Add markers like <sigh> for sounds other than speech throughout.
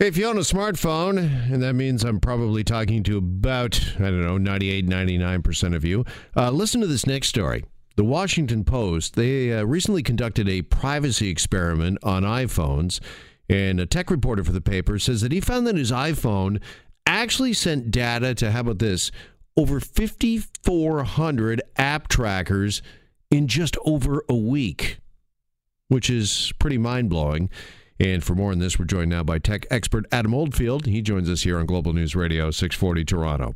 If you own a smartphone, and that means I'm probably talking to about, I don't know, 98, 99% of you, uh, listen to this next story. The Washington Post, they uh, recently conducted a privacy experiment on iPhones, and a tech reporter for the paper says that he found that his iPhone actually sent data to, how about this, over 5,400 app trackers in just over a week, which is pretty mind blowing. And for more on this, we're joined now by tech expert Adam Oldfield. He joins us here on Global News Radio 640 Toronto.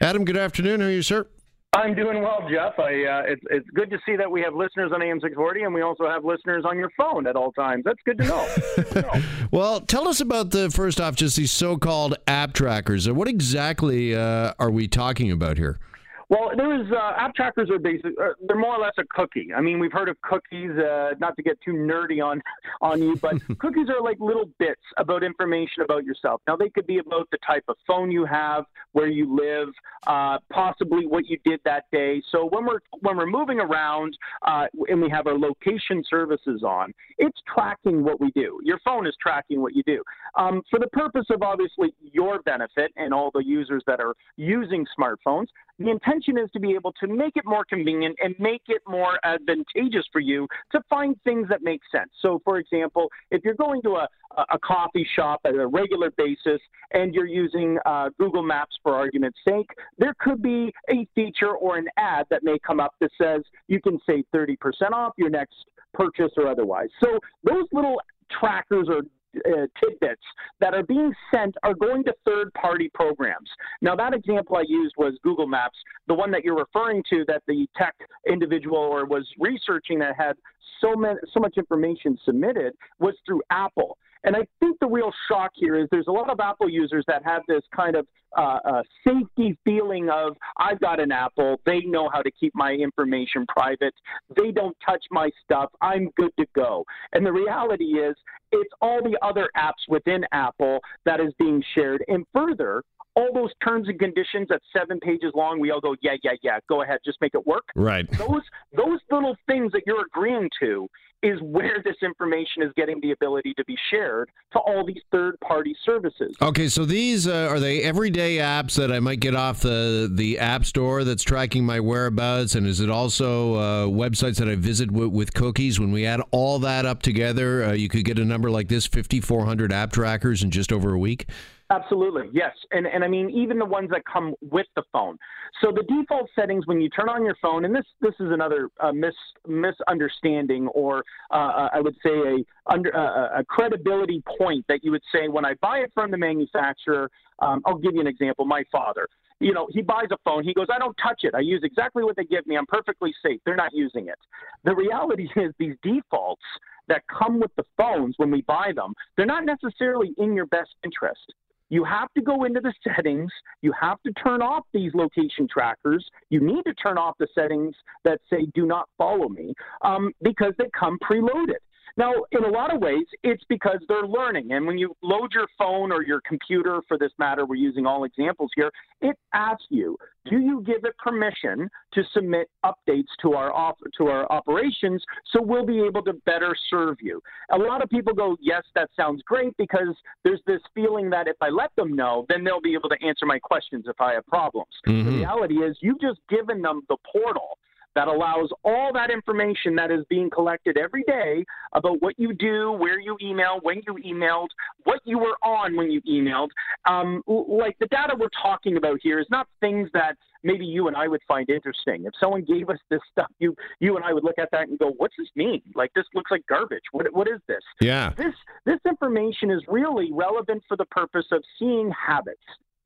Adam, good afternoon. How are you, sir? I'm doing well, Jeff. I, uh, it's, it's good to see that we have listeners on AM 640 and we also have listeners on your phone at all times. That's good to know. Good to know. <laughs> well, tell us about the first off, just these so called app trackers. What exactly uh, are we talking about here? Well, there is uh, app trackers are basic. Uh, they're more or less a cookie. I mean, we've heard of cookies. Uh, not to get too nerdy on on you, but <laughs> cookies are like little bits about information about yourself. Now, they could be about the type of phone you have, where you live, uh, possibly what you did that day. So when we're when we're moving around uh, and we have our location services on, it's tracking what we do. Your phone is tracking what you do um, for the purpose of obviously your benefit and all the users that are using smartphones. The intention is to be able to make it more convenient and make it more advantageous for you to find things that make sense. So, for example, if you're going to a, a coffee shop at a regular basis and you're using uh, Google Maps for argument's sake, there could be a feature or an ad that may come up that says you can save 30% off your next purchase or otherwise. So, those little trackers or uh, tidbits that are being sent are going to third party programs. Now, that example I used was Google Maps. The one that you're referring to, that the tech individual or was researching that had so, many, so much information submitted, was through Apple. And I think the real shock here is there's a lot of Apple users that have this kind of uh, uh, safety feeling of I've got an Apple, they know how to keep my information private, they don't touch my stuff, I'm good to go. And the reality is, it's all the other apps within Apple that is being shared. And further, all those terms and conditions that's seven pages long, we all go, yeah, yeah, yeah, go ahead, just make it work. Right. <laughs> Those those little things that you're agreeing to is where this information is getting the ability to be shared to all these third party services. Okay, so these uh, are they everyday apps that I might get off the the app store that's tracking my whereabouts, and is it also uh, websites that I visit w- with cookies? When we add all that up together, uh, you could get a number like this: fifty four hundred app trackers in just over a week. Absolutely, yes, and and I mean even the ones that come with the phone. So the default settings when you turn on your phone, and this this is another uh, mis misunderstanding, or uh, uh I would say a under uh, a credibility point that you would say when I buy it from the manufacturer. Um, I'll give you an example. My father, you know, he buys a phone. He goes, I don't touch it. I use exactly what they give me. I'm perfectly safe. They're not using it. The reality <laughs> is these defaults that come with the phones when we buy them, they're not necessarily in your best interest you have to go into the settings. You have to turn off these location trackers. You need to turn off the settings that say do not follow me um, because they come preloaded. Now, in a lot of ways, it's because they're learning. And when you load your phone or your computer, for this matter, we're using all examples here, it asks you, do you give it permission to submit updates to our op- to our operations so we'll be able to better serve you? A lot of people go, yes, that sounds great because there's this feeling that if I let them know, then they'll be able to answer my questions if I have problems. Mm-hmm. The reality is, you've just given them the portal that allows all that information that is being collected every day about what you do, where you email, when you emailed, what you were on when you emailed. Um, like the data we're talking about here is not things that maybe you and I would find interesting. If someone gave us this stuff, you you and I would look at that and go, "What's this mean? Like this looks like garbage. What what is this?" Yeah. This this information is really relevant for the purpose of seeing habits,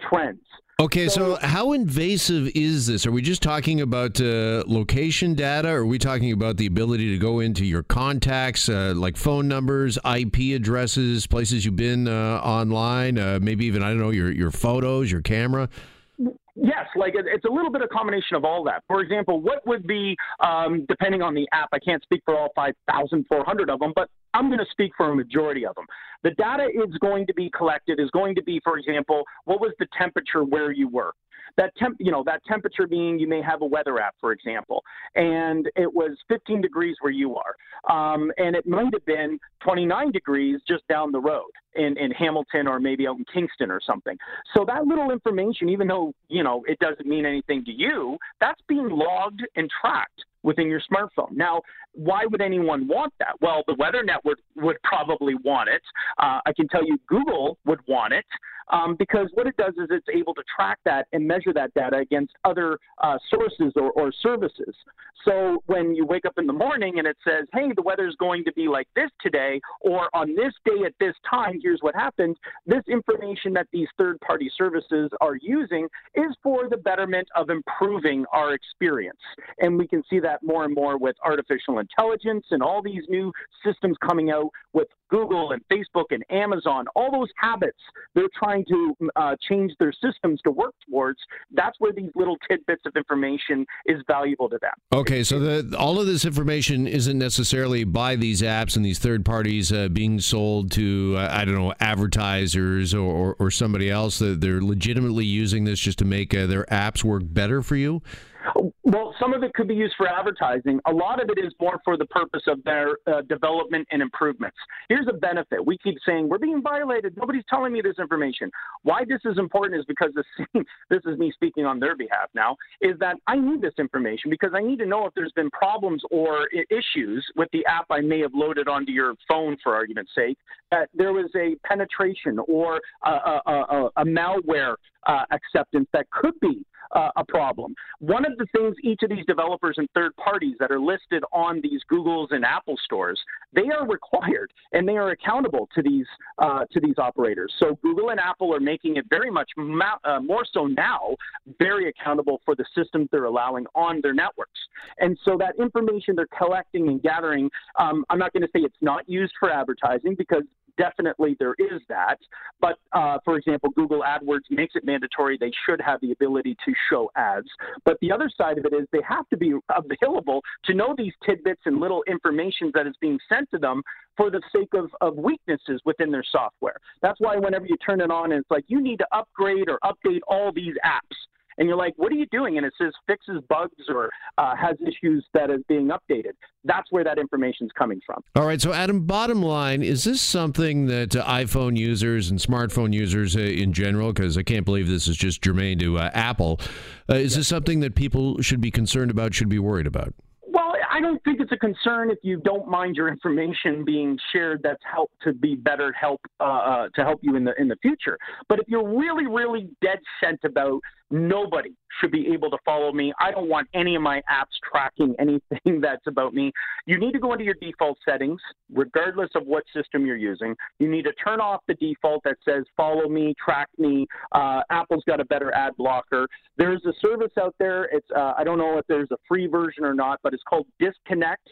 trends Okay, so, so, how invasive is this? Are we just talking about uh, location data? Or are we talking about the ability to go into your contacts, uh, like phone numbers, IP addresses, places you've been uh, online, uh, maybe even I don't know your your photos, your camera? Yes, like it's a little bit of combination of all that. For example, what would be, um, depending on the app, I can't speak for all 5,400 of them, but I'm going to speak for a majority of them. The data is going to be collected is going to be, for example, what was the temperature where you were? That temp, you know, that temperature being you may have a weather app, for example, and it was 15 degrees where you are, um, and it might have been 29 degrees just down the road in, in Hamilton or maybe out in Kingston or something. So that little information, even though you know it doesn't mean anything to you, that's being logged and tracked within your smartphone. Now, why would anyone want that? Well, the Weather Network would probably want it. Uh, I can tell you Google would want it um, because what it does is it's able to track that and measure that data against other uh, sources or, or services. So when you wake up in the morning and it says, hey, the weather's going to be like this today, or on this day at this time, here's what happened, this information that these third party services are using is for the betterment of improving our experience. And we can see that more and more with artificial intelligence and all these new systems coming out with Google and Facebook and Amazon, all those habits they're trying to uh, change their systems to work towards. That's where these little tidbits of information is valuable to them. Okay, so the, all of this information isn't necessarily by these apps and these third parties uh, being sold to, uh, I don't know, advertisers or, or, or, somebody else. That they're legitimately using this just to make uh, their apps work better for you? Well, some of it could be used for advertising. A lot of it is more for the purpose of their uh, development and improvements. Here's a benefit. We keep saying we're being violated. Nobody's telling me this information. Why this is important is because this, <laughs> this is me speaking on their behalf now, is that I need this information because I need to know if there's been problems or issues with the app I may have loaded onto your phone, for argument's sake, that there was a penetration or a, a, a, a malware uh, acceptance that could be uh, a problem. One of the things each of these developers and third parties that are listed on these Googles and Apple stores, they are required and they are accountable to these uh, to these operators. So Google and Apple are making it very much ma- uh, more so now very accountable for the systems they're allowing on their networks. And so that information they're collecting and gathering, um, I'm not going to say it's not used for advertising because definitely there is that. But uh, for example, Google AdWords makes it mandatory. They should have the ability to show ads. But the other side of it is they have to be <laughs> available to know these tidbits and little information that is being sent to them for the sake of, of weaknesses within their software. That's why whenever you turn it on, it's like you need to upgrade or update all these apps and you're like, what are you doing? And it says fixes bugs or uh, has issues that is being updated. That's where that information is coming from. All right. So, Adam, bottom line, is this something that uh, iPhone users and smartphone users uh, in general, because I can't believe this is just germane to uh, Apple, uh, is this something that people should be concerned about, should be worried about? I don't think it's a concern if you don't mind your information being shared. That's help to be better help uh, uh, to help you in the in the future. But if you're really, really dead set about Nobody should be able to follow me. I don't want any of my apps tracking <laughs> anything that's about me. You need to go into your default settings, regardless of what system you're using. You need to turn off the default that says follow me, track me. Uh, Apple's got a better ad blocker. There's a service out there. It's uh, I don't know if there's a free version or not, but it's called Disconnect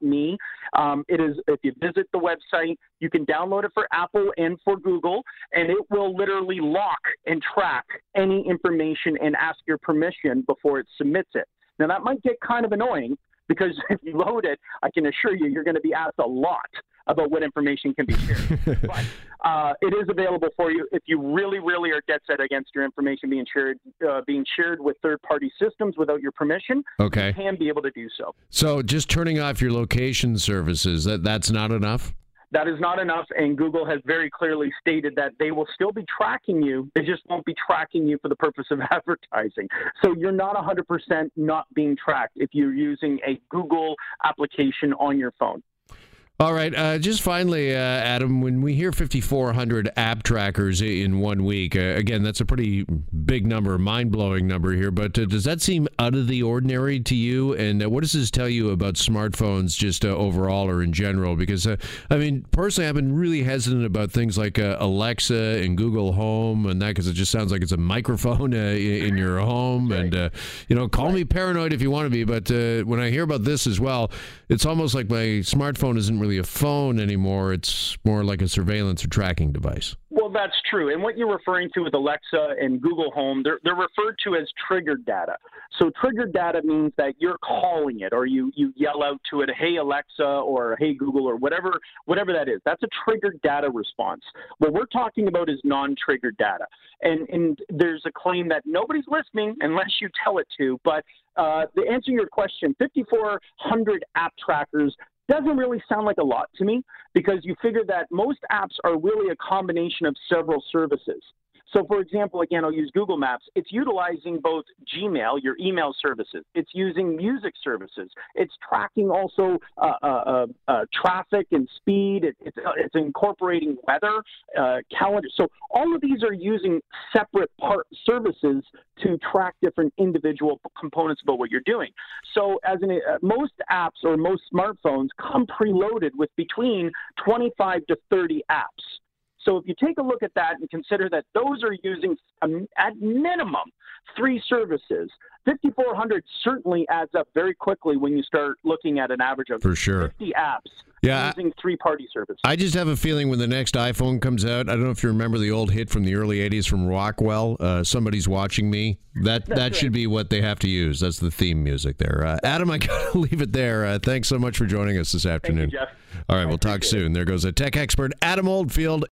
me. Um, it is if you visit the website, you can download it for Apple and for Google, and it will literally lock and track any information and ask your permission before it submits it. Now that might get kind of annoying because <laughs> if you load it, I can assure you you're going to be asked a lot about what information can be shared. <laughs> but uh, it is available for you if you really, really are dead set against your information being shared, uh, being shared with third-party systems without your permission. Okay, you can be able to do so. So, just turning off your location services that that's not enough. That is not enough, and Google has very clearly stated that they will still be tracking you. They just won't be tracking you for the purpose of <laughs> advertising. So you're not 100% not being tracked if you're using a Google application on your phone. All right. Uh, just finally, uh, Adam, when we hear 5,400 app trackers in one week, uh, again, that's a pretty big number, mind blowing number here, but uh, does that seem out of the ordinary to you? And uh, what does this tell you about smartphones just uh, overall or in general? Because, I mean, personally, I've been really hesitant about things like Alexa and Google Home and that because it just sounds like it's a microphone in your home. Right. And, you know, call right. me paranoid if you want to be, but when I hear about this as well, it's almost like my smartphone isn't really a phone anymore. It's more like a surveillance or tracking device. Well, that's true. And what you're referring to with Alexa and Google Home, they're, they're referred to as triggered data. So triggered data means that you're calling it or you, you yell out to it, hey Alexa or hey Google or whatever whatever that is. That's a triggered data response. What we're talking about is non-triggered data. And and there's a claim that nobody's listening unless you tell it to, but uh, to answer your question, 5,400 app trackers doesn't really sound like a lot to me because you figure that most apps are really a combination of several services. So, for example, again, I'll use Google Maps. It's utilizing both Gmail, your email services. It's using music services. It's tracking also uh, uh, uh, uh traffic and speed. It, it's, uh, it's incorporating weather, uh, calendar. So, all of these are using separate part services to track different individual components about what you're doing. So, as in most apps or most smartphones come preloaded with between 25 to 30 apps. So if you take a look at that and consider that those are using um, at minimum three services, 5,400 certainly adds up very quickly when you start looking at an average of For sure. 50 apps yeah, using three-party services. I just have a feeling when the next iPhone comes out, I don't know if you remember the old hit from the early 80s from Rockwell, uh, Somebody's Watching Me. That that right. should be what they have to use. That's the theme music there. Uh, Adam, I <laughs> got to leave it there. Uh, thanks so much for joining us this afternoon. You, All right, I we'll talk soon. It. There goes a tech expert, Adam Oldfield.